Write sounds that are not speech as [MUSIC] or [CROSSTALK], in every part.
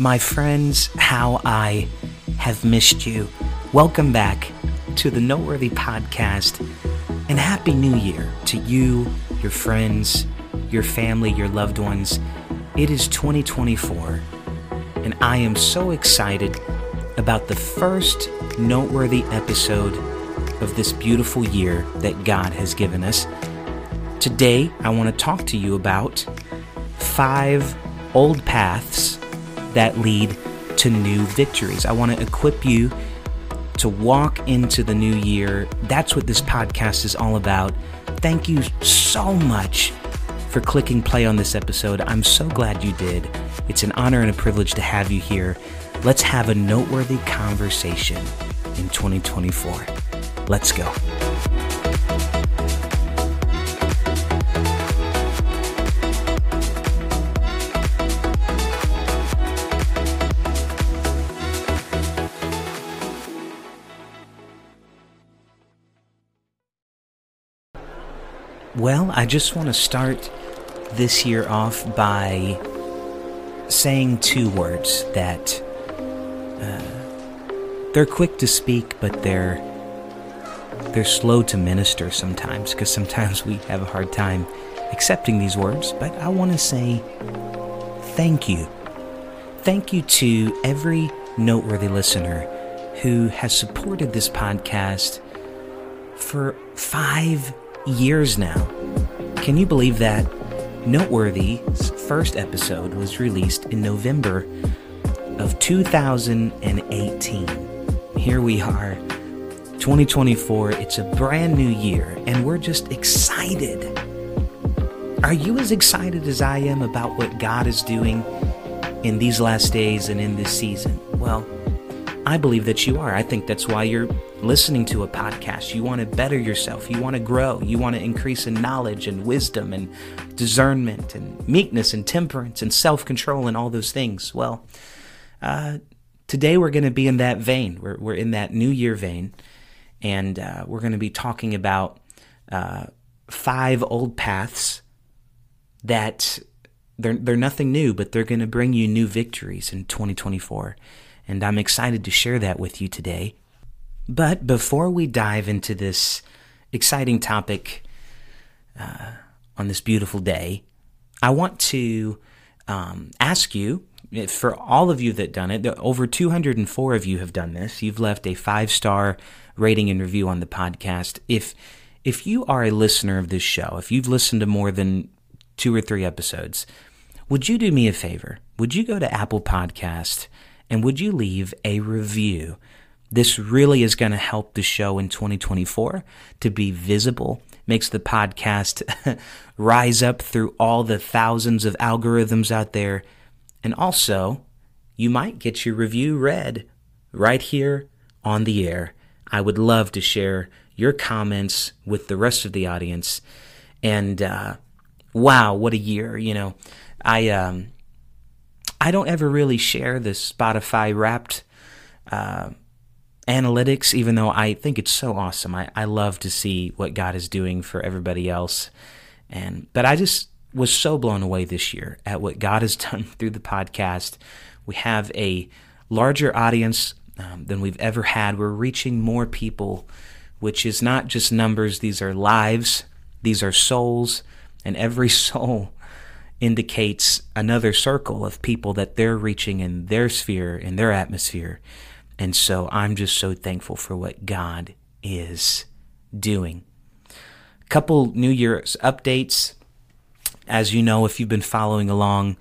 My friends, how I have missed you. Welcome back to the Noteworthy Podcast and Happy New Year to you, your friends, your family, your loved ones. It is 2024, and I am so excited about the first noteworthy episode of this beautiful year that God has given us. Today, I want to talk to you about five old paths that lead to new victories. I want to equip you to walk into the new year. That's what this podcast is all about. Thank you so much for clicking play on this episode. I'm so glad you did. It's an honor and a privilege to have you here. Let's have a noteworthy conversation in 2024. Let's go. Well, I just want to start this year off by saying two words that uh, they're quick to speak, but they're they're slow to minister sometimes because sometimes we have a hard time accepting these words. But I want to say thank you, thank you to every noteworthy listener who has supported this podcast for five years now. Can you believe that? Noteworthy's first episode was released in November of 2018. Here we are, 2024. It's a brand new year, and we're just excited. Are you as excited as I am about what God is doing in these last days and in this season? Well, I believe that you are. I think that's why you're listening to a podcast. You want to better yourself. You want to grow. You want to increase in knowledge and wisdom and discernment and meekness and temperance and self control and all those things. Well, uh, today we're going to be in that vein. We're, we're in that New Year vein. And uh, we're going to be talking about uh, five old paths that they're, they're nothing new, but they're going to bring you new victories in 2024 and I'm excited to share that with you today. But before we dive into this exciting topic uh, on this beautiful day, I want to um, ask you for all of you that done it, over 204 of you have done this. You've left a five star rating and review on the podcast. If if you are a listener of this show, if you've listened to more than two or three episodes, would you do me a favor? Would you go to Apple Podcast and would you leave a review? This really is going to help the show in 2024 to be visible, makes the podcast [LAUGHS] rise up through all the thousands of algorithms out there. And also, you might get your review read right here on the air. I would love to share your comments with the rest of the audience. And uh, wow, what a year! You know, I um, I don't ever really share the Spotify wrapped uh, analytics, even though I think it's so awesome. I, I love to see what God is doing for everybody else. And but I just was so blown away this year at what God has [LAUGHS] done through the podcast. We have a larger audience um, than we've ever had. We're reaching more people, which is not just numbers, these are lives, these are souls, and every [LAUGHS] soul indicates another circle of people that they're reaching in their sphere, in their atmosphere. And so I'm just so thankful for what God is doing. A couple New Year's updates. As you know, if you've been following along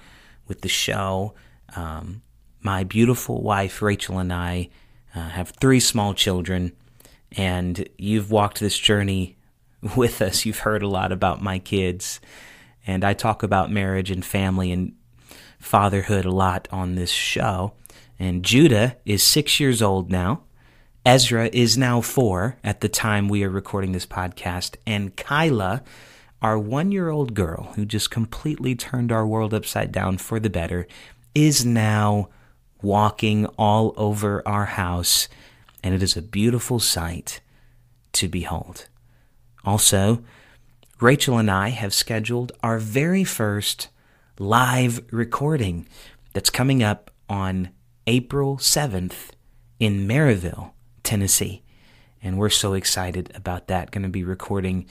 with the show, um, my beautiful wife, Rachel, and I uh, have three small children, and you've walked this journey [LAUGHS] with us. You've heard a lot about my kids. And I talk about marriage and family and fatherhood a lot on this show. And Judah is six years old now. Ezra is now four at the time we are recording this podcast. And Kyla, our one year old girl who just completely turned our world upside down for the better, is now walking all over our house. And it is a beautiful sight to behold. Also, Rachel and I have scheduled our very first live recording that's coming up on April 7th in Maryville, Tennessee. And we're so excited about that. Going to be recording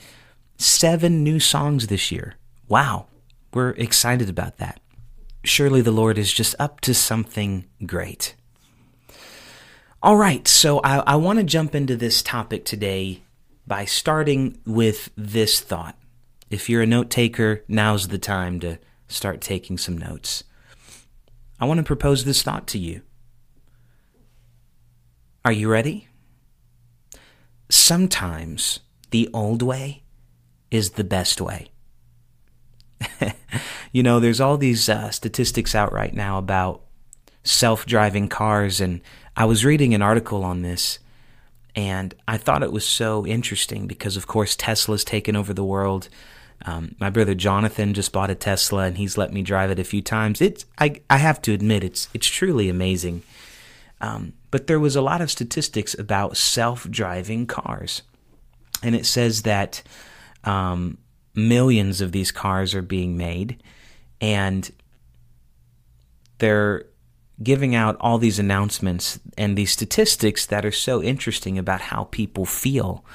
seven new songs this year. Wow. We're excited about that. Surely the Lord is just up to something great. All right, so I, I want to jump into this topic today by starting with this thought. If you're a note taker, now's the time to start taking some notes. I want to propose this thought to you. Are you ready? Sometimes the old way is the best way. [LAUGHS] you know, there's all these uh, statistics out right now about self driving cars, and I was reading an article on this, and I thought it was so interesting because, of course, Tesla's taken over the world. Um, my brother Jonathan just bought a Tesla, and he's let me drive it a few times. It's I I have to admit it's it's truly amazing. Um, but there was a lot of statistics about self-driving cars, and it says that um, millions of these cars are being made, and they're giving out all these announcements and these statistics that are so interesting about how people feel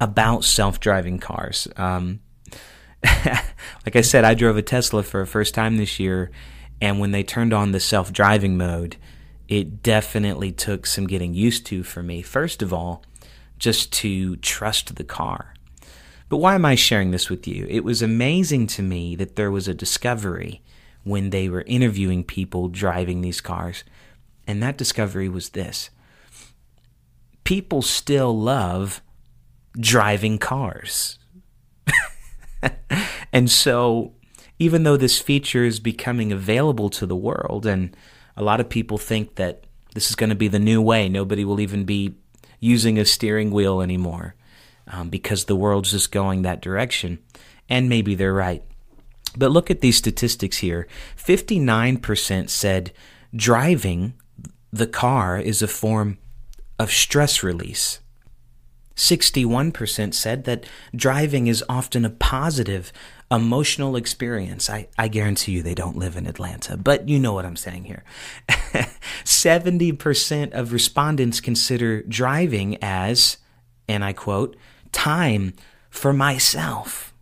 about self-driving cars. Um, [LAUGHS] like I said, I drove a Tesla for a first time this year, and when they turned on the self-driving mode, it definitely took some getting used to for me. First of all, just to trust the car. But why am I sharing this with you? It was amazing to me that there was a discovery when they were interviewing people driving these cars. And that discovery was this people still love driving cars. [LAUGHS] and so, even though this feature is becoming available to the world, and a lot of people think that this is going to be the new way, nobody will even be using a steering wheel anymore um, because the world's just going that direction. And maybe they're right. But look at these statistics here 59% said driving the car is a form of stress release. 61% said that driving is often a positive emotional experience. I, I guarantee you they don't live in Atlanta, but you know what I'm saying here. [LAUGHS] 70% of respondents consider driving as, and I quote, time for myself.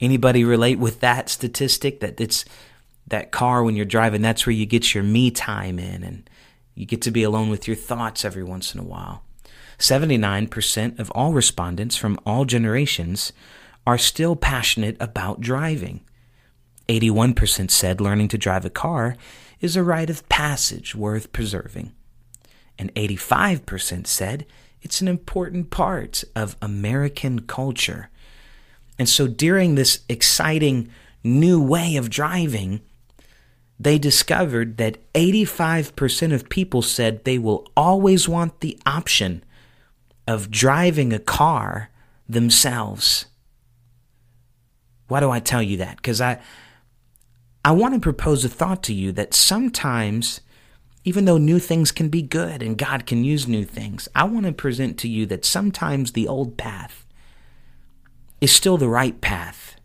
Anybody relate with that statistic that it's that car when you're driving, that's where you get your me time in and you get to be alone with your thoughts every once in a while. 79% of all respondents from all generations are still passionate about driving. 81% said learning to drive a car is a rite of passage worth preserving. And 85% said it's an important part of American culture. And so during this exciting new way of driving, they discovered that 85% of people said they will always want the option of driving a car themselves. Why do I tell you that? Because I, I want to propose a thought to you that sometimes, even though new things can be good and God can use new things, I want to present to you that sometimes the old path is still the right path.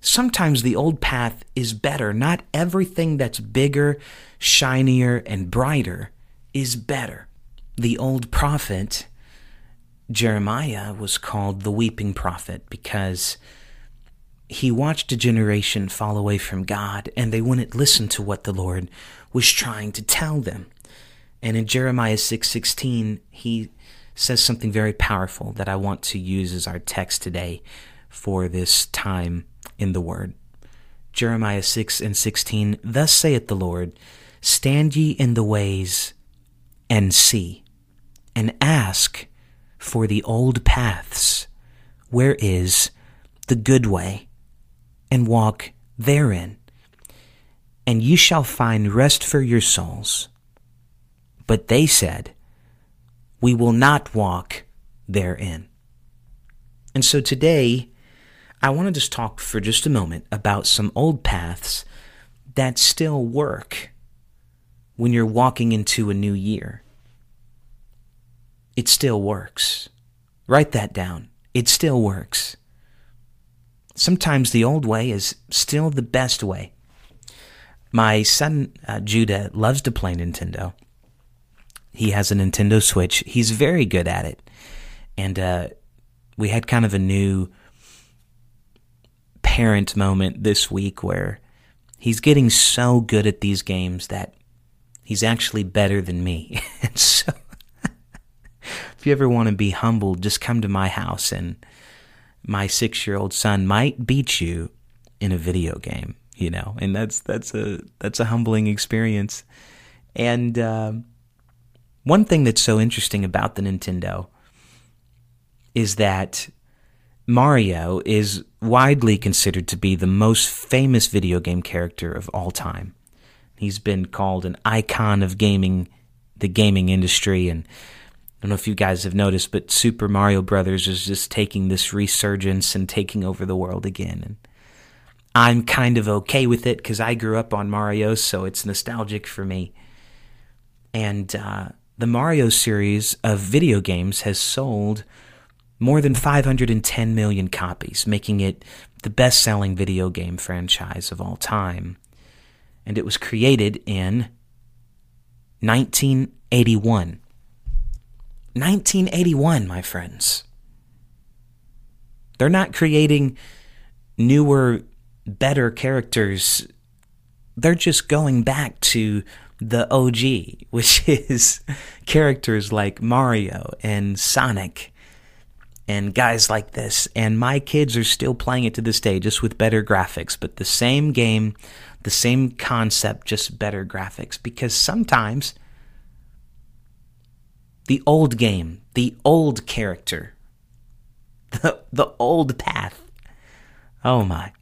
Sometimes the old path is better. Not everything that's bigger, shinier, and brighter is better. The old prophet Jeremiah was called the weeping prophet because he watched a generation fall away from God and they wouldn't listen to what the Lord was trying to tell them. And in Jeremiah 6:16, 6, he says something very powerful that I want to use as our text today for this time in the word. Jeremiah 6 and 16, Thus saith the Lord, Stand ye in the ways and see, and ask, for the old paths, where is the good way, and walk therein, and ye shall find rest for your souls. But they said, We will not walk therein. And so today, I want to just talk for just a moment about some old paths that still work when you're walking into a new year it still works. Write that down. It still works. Sometimes the old way is still the best way. My son uh, Judah loves to play Nintendo. He has a Nintendo Switch. He's very good at it. And uh, we had kind of a new parent moment this week where he's getting so good at these games that he's actually better than me. [LAUGHS] and so [LAUGHS] if you ever want to be humbled, just come to my house and my six year old son might beat you in a video game, you know, and that's that's a that's a humbling experience. And uh, one thing that's so interesting about the Nintendo is that Mario is widely considered to be the most famous video game character of all time. He's been called an icon of gaming, the gaming industry, and I don't know if you guys have noticed, but Super Mario Brothers is just taking this resurgence and taking over the world again. And I'm kind of okay with it because I grew up on Mario, so it's nostalgic for me. And uh, the Mario series of video games has sold more than 510 million copies, making it the best selling video game franchise of all time. And it was created in 1981. 1981, my friends. They're not creating newer, better characters. They're just going back to the OG, which [LAUGHS] is characters like Mario and Sonic and guys like this. And my kids are still playing it to this day, just with better graphics, but the same game, the same concept, just better graphics. Because sometimes the old game, the old character, [LAUGHS] the, the old path, oh my,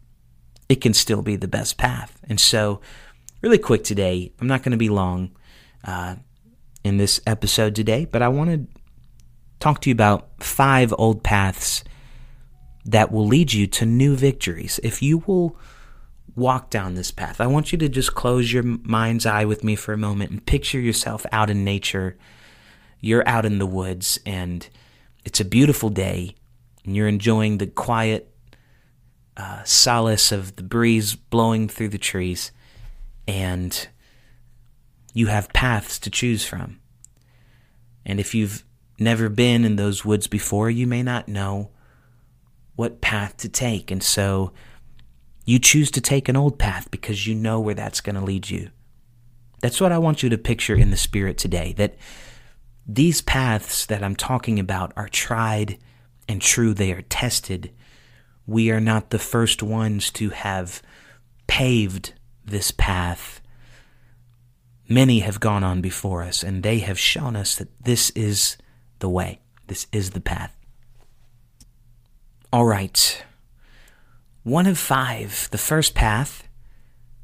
it can still be the best path. And so, really quick today, I'm not going to be long uh, in this episode today, but I want to talk to you about five old paths that will lead you to new victories. If you will walk down this path, I want you to just close your mind's eye with me for a moment and picture yourself out in nature. You're out in the woods and it's a beautiful day and you're enjoying the quiet uh, solace of the breeze blowing through the trees and you have paths to choose from. And if you've never been in those woods before, you may not know what path to take. And so you choose to take an old path because you know where that's going to lead you. That's what I want you to picture in the spirit today that these paths that I'm talking about are tried and true, they are tested. We are not the first ones to have paved this path. Many have gone on before us, and they have shown us that this is the way. This is the path. All right. One of five. The first path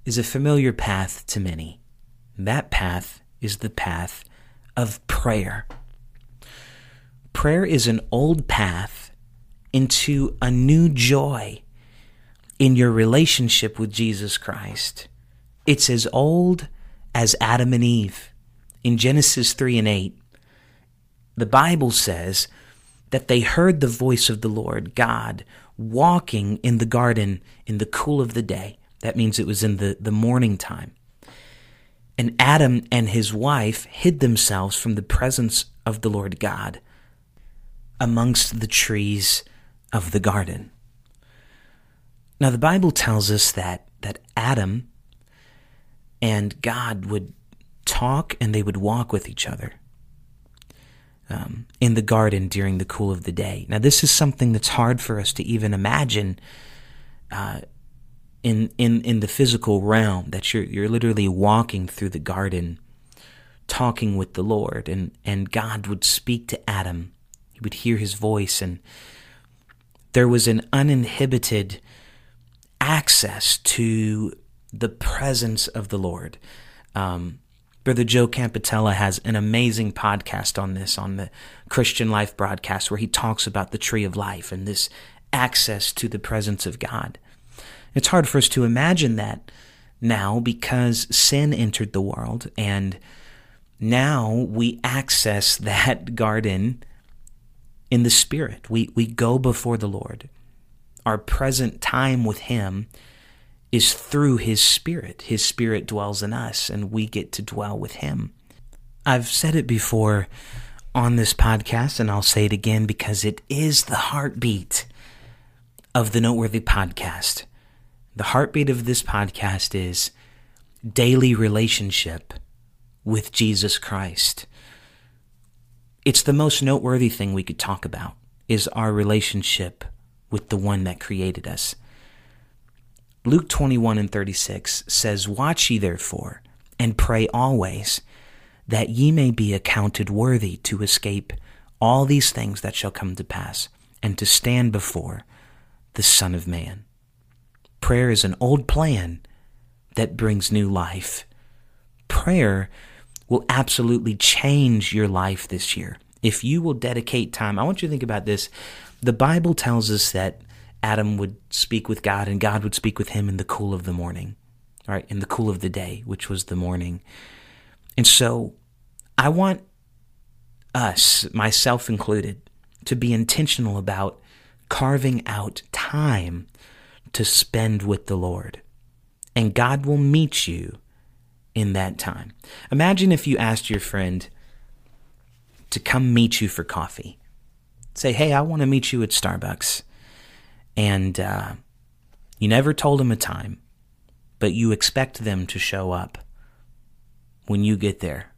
is a familiar path to many. That path is the path of prayer. Prayer is an old path into a new joy in your relationship with Jesus Christ. It's as old as Adam and Eve. In Genesis 3 and 8, the Bible says that they heard the voice of the Lord God walking in the garden in the cool of the day. That means it was in the, the morning time. And Adam and his wife hid themselves from the presence of the Lord God amongst the trees of the garden. Now, the Bible tells us that, that Adam and God would talk and they would walk with each other um, in the garden during the cool of the day. Now, this is something that's hard for us to even imagine uh, in in in the physical realm. That you're you're literally walking through the garden, talking with the Lord, and and God would speak to Adam. He would hear His voice, and there was an uninhibited access to the presence of the Lord. Um, Brother Joe Campatella has an amazing podcast on this on the Christian Life broadcast where he talks about the tree of life and this access to the presence of God. It's hard for us to imagine that now because sin entered the world and now we access [LAUGHS] that garden in the spirit. We we go before the Lord. Our present time with him is through His Spirit. His Spirit dwells in us, and we get to dwell with Him. I've said it before on this podcast, and I'll say it again because it is the heartbeat of the Noteworthy podcast. The heartbeat of this podcast is daily relationship with Jesus Christ. It's the most noteworthy thing we could talk about is our relationship with the one that created us. Luke 21 and 36 says, Watch ye therefore, and pray always, that ye may be accounted worthy to escape all these things that shall come to pass, and to stand before the Son of Man. Prayer is an old plan that brings new life. Prayer will absolutely change your life this year. If you will dedicate time, I want you to think about this. The Bible tells us that Adam would speak with God and God would speak with him in the cool of the morning, right? In the cool of the day, which was the morning. And so I want us, myself included, to be intentional about carving out time to spend with the Lord. And God will meet you in that time. Imagine if you asked your friend to come meet you for coffee. Say, hey, I want to meet you at Starbucks. And uh, you never told them a time, but you expect them to show up when you get there.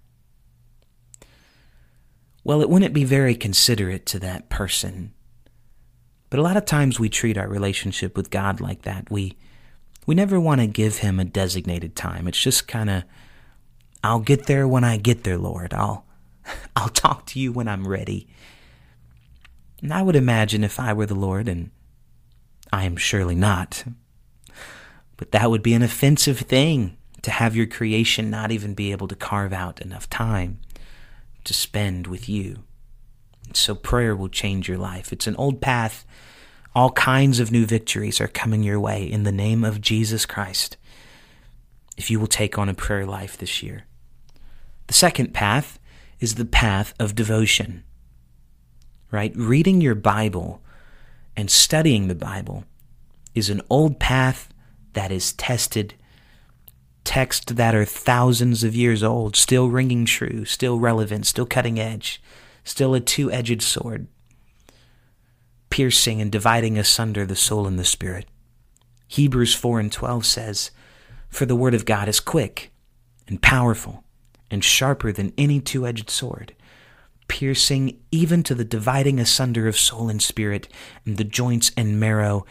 Well, it wouldn't be very considerate to that person. But a lot of times we treat our relationship with God like that. We we never want to give him a designated time. It's just kind of I'll get there when I get there, Lord. I'll [LAUGHS] I'll talk to you when I'm ready. And I would imagine if I were the Lord, and I am surely not, but that would be an offensive thing to have your creation not even be able to carve out enough time to spend with you. So prayer will change your life. It's an old path. All kinds of new victories are coming your way in the name of Jesus Christ if you will take on a prayer life this year. The second path is the path of devotion. Right? Reading your Bible and studying the Bible is an old path that is tested, texts that are thousands of years old, still ringing true, still relevant, still cutting edge, still a two edged sword, piercing and dividing asunder the soul and the spirit. Hebrews 4 and 12 says, For the word of God is quick and powerful and sharper than any two edged sword, piercing even to the dividing asunder of soul and spirit, and the joints and marrow,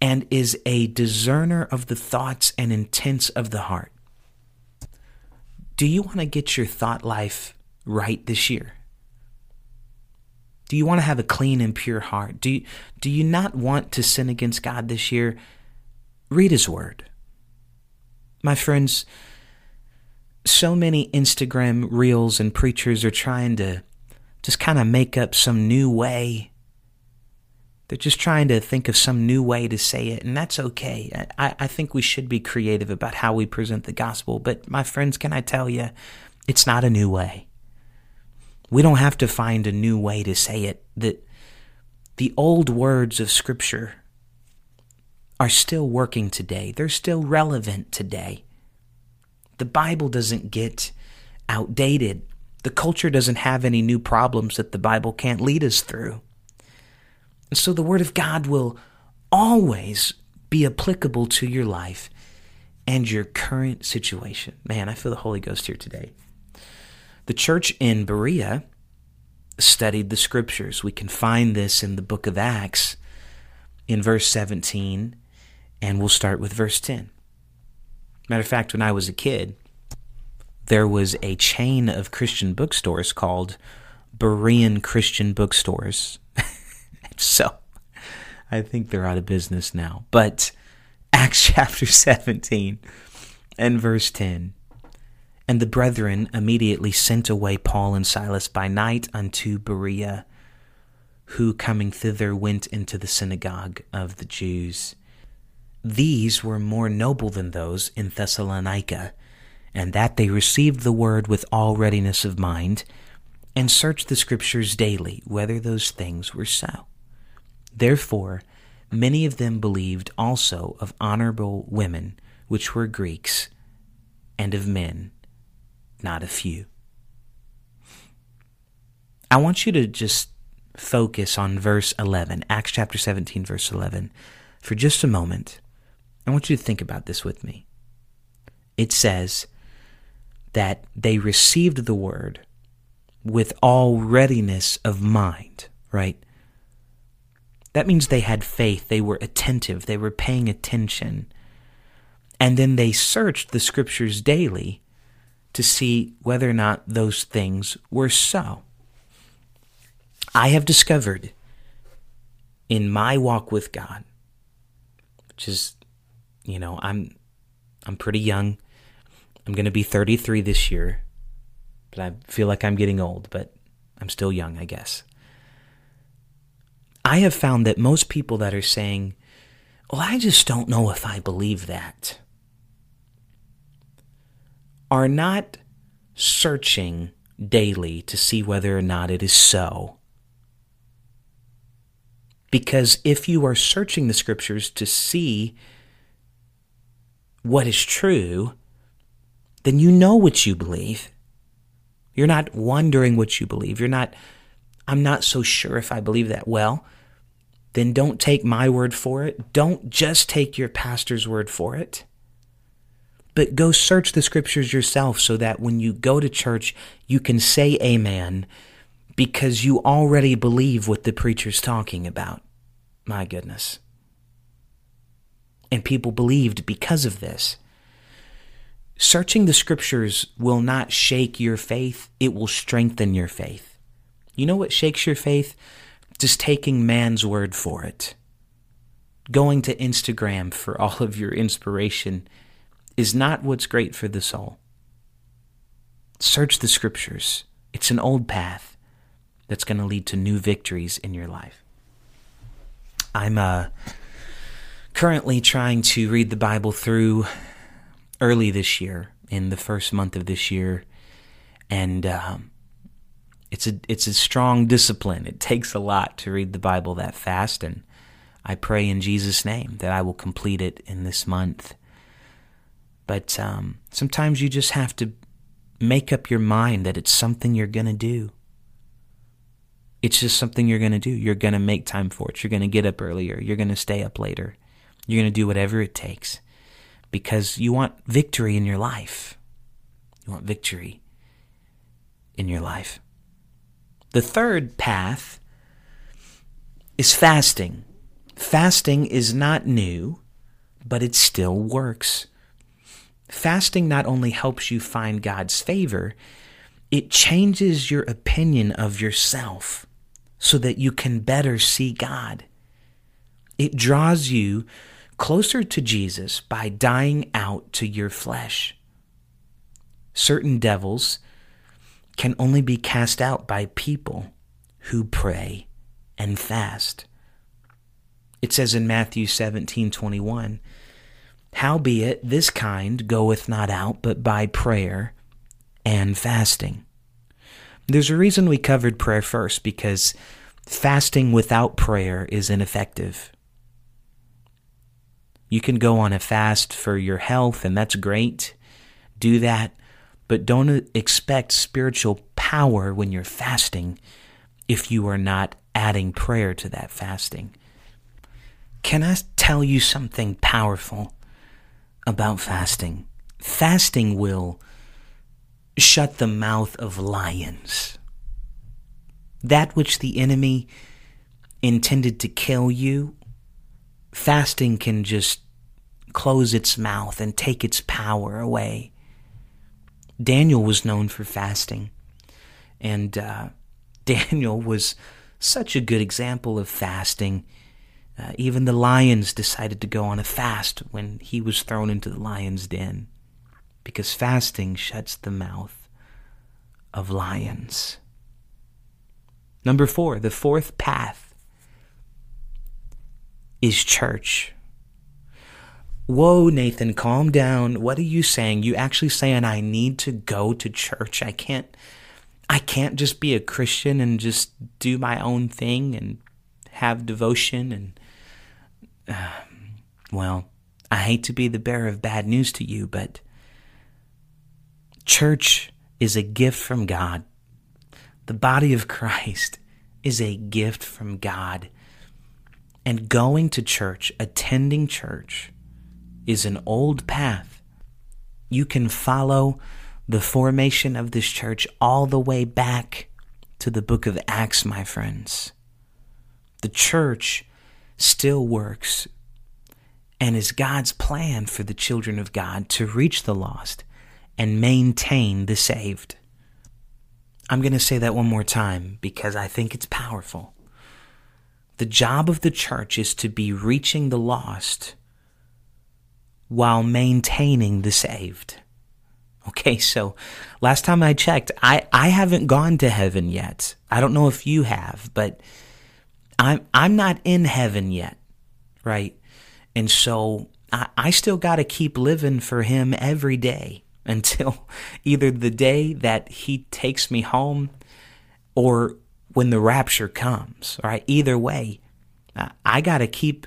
and is a discerner of the thoughts and intents of the heart. Do you want to get your thought life right this year? Do you want to have a clean and pure heart? Do you, do you not want to sin against God this year? Read His Word. My friends, so many Instagram reels and preachers are trying to just kind of make up some new way. They're just trying to think of some new way to say it, and that's okay. I, I think we should be creative about how we present the gospel, but my friends, can I tell you, it's not a new way. We don't have to find a new way to say it. That the old words of Scripture are still working today, they're still relevant today. The Bible doesn't get outdated. The culture doesn't have any new problems that the Bible can't lead us through. And so the Word of God will always be applicable to your life and your current situation. Man, I feel the Holy Ghost here today. The church in Berea studied the scriptures. We can find this in the book of Acts in verse 17, and we'll start with verse 10. Matter of fact, when I was a kid, there was a chain of Christian bookstores called Berean Christian Bookstores. [LAUGHS] so I think they're out of business now. But Acts [LAUGHS] chapter 17 and verse 10. And the brethren immediately sent away Paul and Silas by night unto Berea, who coming thither went into the synagogue of the Jews. These were more noble than those in Thessalonica, and that they received the word with all readiness of mind, and searched the Scriptures daily whether those things were so. Therefore, many of them believed also of honorable women, which were Greeks, and of men, not a few. I want you to just focus on verse 11, Acts chapter 17, verse 11, for just a moment. I want you to think about this with me. It says that they received the word with all readiness of mind, right? That means they had faith, they were attentive, they were paying attention. And then they searched the scriptures daily to see whether or not those things were so. I have discovered in my walk with God, which is, you know, I'm I'm pretty young. I'm going to be 33 this year, but I feel like I'm getting old, but I'm still young, I guess. I have found that most people that are saying, Well, I just don't know if I believe that, are not searching daily to see whether or not it is so. Because if you are searching the scriptures to see what is true, then you know what you believe. You're not wondering what you believe. You're not, I'm not so sure if I believe that. Well, then don't take my word for it. Don't just take your pastor's word for it. But go search the scriptures yourself so that when you go to church, you can say amen because you already believe what the preacher's talking about. My goodness. And people believed because of this. Searching the scriptures will not shake your faith, it will strengthen your faith. You know what shakes your faith? Just taking man's word for it. Going to Instagram for all of your inspiration is not what's great for the soul. Search the scriptures. It's an old path that's going to lead to new victories in your life. I'm uh, currently trying to read the Bible through early this year, in the first month of this year, and um, it's a it's a strong discipline. It takes a lot to read the Bible that fast, and I pray in Jesus' name that I will complete it in this month. But um, sometimes you just have to make up your mind that it's something you're to do. It's just something you're to do. You're to make time for it. You're to get up earlier. You're to stay up later. You're to do whatever it takes because you want victory in your life. You want victory in your life. The third path is fasting. Fasting is not new, but it still works. Fasting not only helps you find God's favor, it changes your opinion of yourself so that you can better see God. It draws you closer to Jesus by dying out to your flesh. Certain devils can only be cast out by people who pray and fast. It says in Matthew 17 21, Howbeit, this kind goeth not out but by prayer and fasting. There's a reason we covered prayer first because fasting without prayer is ineffective. You can go on a fast for your health, and that's great. Do that, but don't expect spiritual power when you're fasting if you are not adding prayer to that fasting. Can I tell you something powerful? about fasting. Fasting will shut the mouth of lions. That which the enemy intended to kill you, fasting can just close its mouth and take its power away. Daniel was known for fasting, and uh, [LAUGHS] Daniel was such a good example of fasting uh, even the lions decided to go on a fast when he was thrown into the lion's den, because fasting shuts the mouth of lions. Number four, the fourth path is church. Whoa, Nathan, calm down. What are you saying? You actually saying I need to go to church? I can't I can't just be a Christian and just do my own thing and have devotion and um, well, I hate to be the bearer of bad news to you, but church is a gift from God. The body of Christ is a gift from God. And going to church, attending church, is an old path. You can follow the formation of this church all the way back to the book of Acts, my friends. The church still works and is God's plan for the children of God to reach the lost and maintain the saved. I'm going to say that one more time because I think it's powerful. The job of the church is to be reaching the lost while maintaining the saved. Okay, so last time I checked, I, I haven't gone to heaven yet. I don't know if you have, but I'm I'm not in heaven yet, right? And so I, I still gotta keep living for him every day [LAUGHS] until either the day that he takes me home or when the rapture comes, right? Either way, I got to keep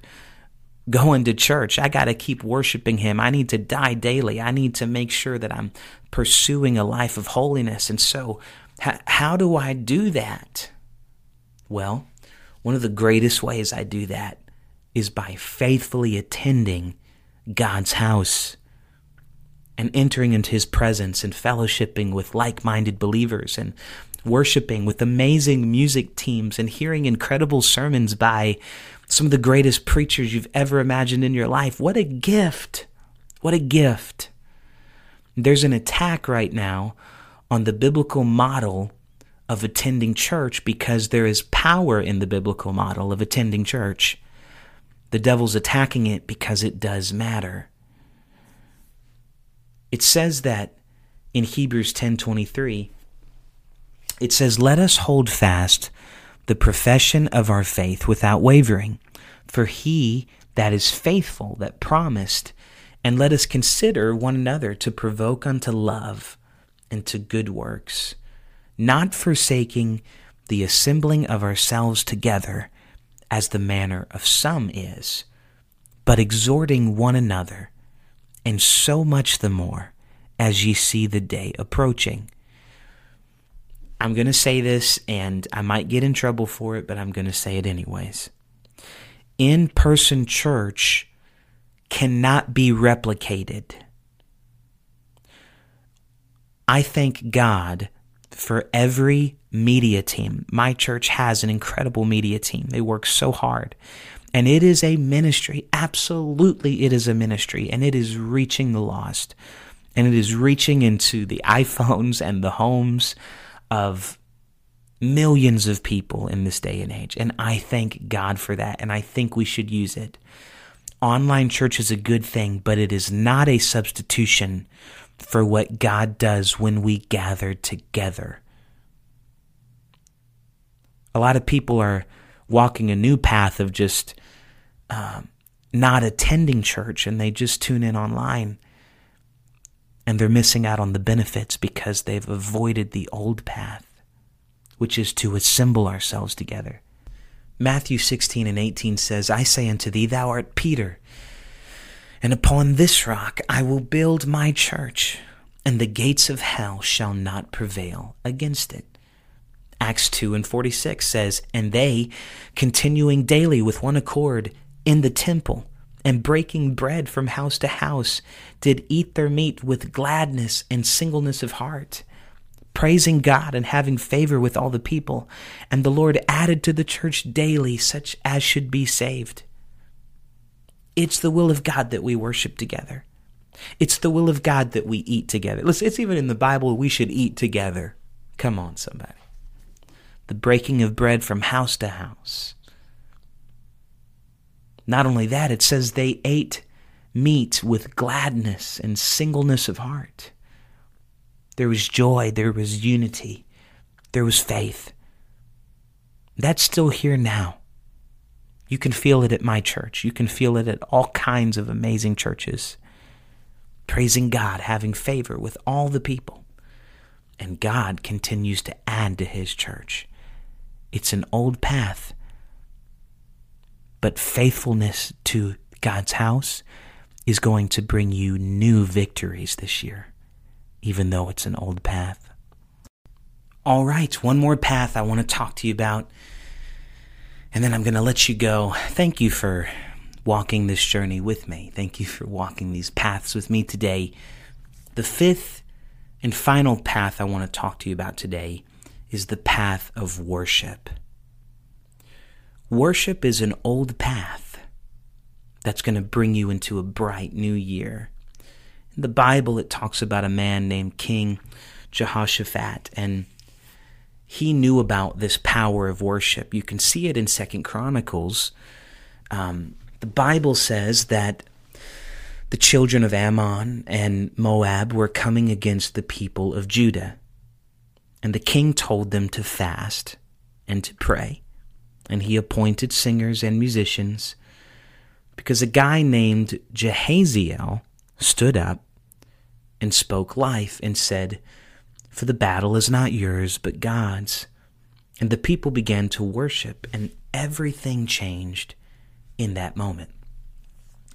going to church. I got to keep worshiping him. I need to die daily. I need to make sure that I'm pursuing a life of holiness. And so, h- how do I do that? Well, one of the greatest ways I do that is by faithfully attending God's house and entering into his presence and fellowshipping with like minded believers and worshiping with amazing music teams and hearing incredible sermons by some of the greatest preachers you've ever imagined in your life. What a gift! What a gift. There's an attack right now on the biblical model of attending church because there is power in the biblical model of attending church. The devil's attacking it because it does matter. It says that in Hebrews 10:23 it says let us hold fast the profession of our faith without wavering for he that is faithful that promised and let us consider one another to provoke unto love and to good works not forsaking the assembling of ourselves together as the manner of some is but exhorting one another and so much the more as ye see the day approaching. I'm going to say this, and I might get in trouble for it, but I'm going to say it anyways. In person church cannot be replicated. I thank God for every media team. My church has an incredible media team. They work so hard. And it is a ministry. Absolutely, it is a ministry. And it is reaching the lost. And it is reaching into the [LAUGHS] iPhones and the homes of millions of people in this day and age. And I thank God for that. And I think we should use it. Online church is a good thing, but it is not a substitution for what God does when we gather together. A lot of people are walking a new path of just um, not attending church and they just tune in online. And they're missing out on the benefits because they've avoided the old path, which is to assemble ourselves together. Matthew 16 and 18 says, I say unto thee, Thou art Peter, and upon this rock I will build my church, and the gates of hell shall not prevail against it. Acts 2 and 46 says, And they, continuing daily with one accord in the temple, and breaking bread from house to house, did eat their meat with gladness and singleness of heart, praising God and having favor with all the people. And the Lord added to the church daily such as should be saved. It's the will of God that we worship together. It's the will of God that we eat together. Listen, it's even in the Bible we should eat together. Come on, somebody. The breaking of bread from house to house not only that, it says they ate meat with gladness and singleness of heart. There was joy, there was unity, there was faith. That's still here now. You can feel it at my church. You can feel it at all kinds of amazing churches. Praising God, having favor with all the people. And God continues to add to his church. It's an old path but faithfulness to God's house is going to bring you new victories this year, even though it's an old path. All right, one more path I want to talk to you about, and then I'm going to let you go. Thank you for walking this journey with me. Thank you for walking these paths with me today. The fifth and final path I want to talk to you about today is the path of worship. Worship is an old path that's going to bring you into a bright new year. In the Bible, it talks about a man named King Jehoshaphat, and he knew about this power of worship. You can see it in Second Chronicles. Um, the Bible says that the children of Ammon and Moab were coming against the people of Judah. And the king told them to fast and to pray. And he appointed singers and musicians because a guy named Jahaziel stood up and spoke life and said, for the battle is not yours, but God's. And the people began to worship, and everything changed in that moment.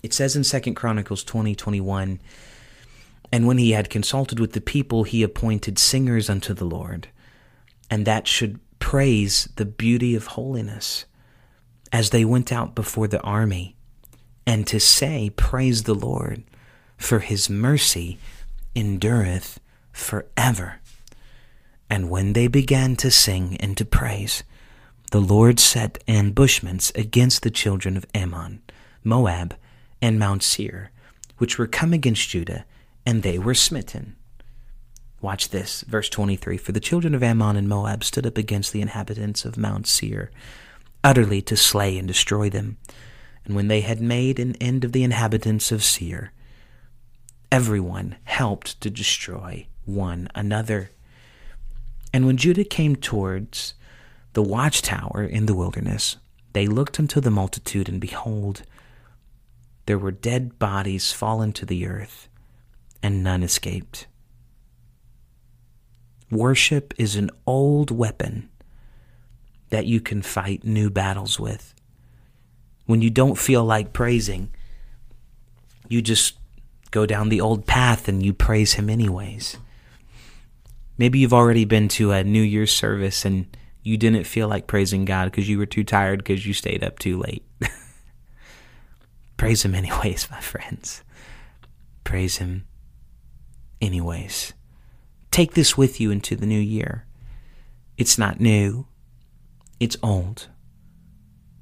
It says in 2 Chronicles 20 21, And when he had consulted with the people, he appointed singers unto the Lord, and that should praise the beauty of holiness as they went out before the army, and to say, Praise the Lord, for his mercy endureth forever. And when they began to sing and to praise, the Lord set ambushments against the children of Ammon, Moab, and Mount Seir, which were come against Judah, and they were smitten. Watch this, verse 23 For the children of Ammon and Moab stood up against the inhabitants of Mount Seir, utterly to slay and destroy them. And when they had made an end of the inhabitants of Seir, everyone helped to destroy one another. And when Judah came towards the watchtower in the wilderness, they looked unto the multitude, and behold, there were dead bodies fallen to the earth, and none escaped. Worship is an old weapon that you can fight new battles with. When you don't feel like praising, you just go down the old path and you praise Him anyways. Maybe you've already been to a New Year's service and you didn't feel like praising God because you were too tired because you stayed up too late. [LAUGHS] Praise Him anyways, my friends. Praise Him anyways. Take this with you into the new year. It's not new, it's old.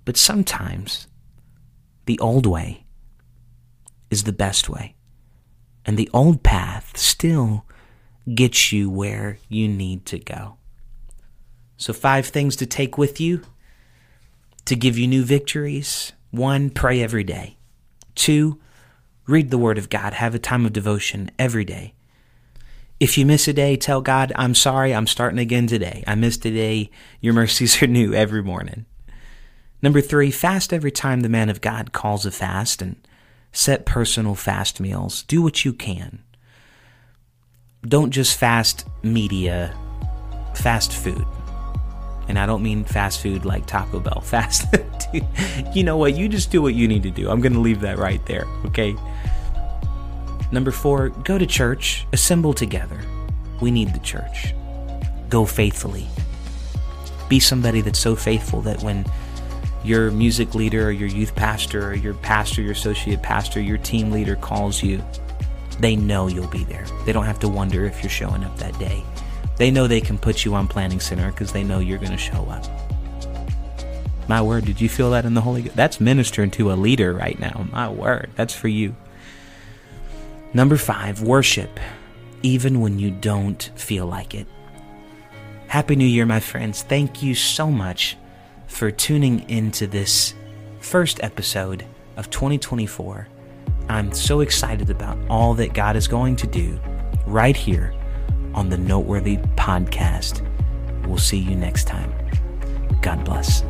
But sometimes the old way is the best way. And the old path still gets you where you need to go. So, five things to take with you to give you new victories. One, pray every day. Two, read the Word of God. Have a time of devotion every day. If you miss a day, tell God, I'm sorry, I'm starting again today. I missed a day. Your mercies are new every morning. Number three, fast every time the man of God calls a fast and set personal fast meals. Do what you can don't just fast media, fast food. And I don't mean fast food like Taco Bell. [LAUGHS] Fast. you know what? You just do what you need to do. I'm going to leave that right there, okay? Number four, go to church, assemble together. We need the church. Go faithfully. Be somebody that's so faithful that when your music leader or your youth pastor or your pastor, your associate pastor, your team leader calls you, they know you'll be there. They don't have to wonder if you're showing up that day. They know they can put you on Planning Center because they know you're going to show up. My word, did you feel that in the Holy Ghost? That's ministering to a leader right now. My word, that's for you. Number five, worship, even when you don't feel like it. Happy New Year, my friends. Thank you so much for tuning into this first episode of 2024. I'm so excited about all that God is going to do right here on the Noteworthy Podcast. We'll see you next time. God bless.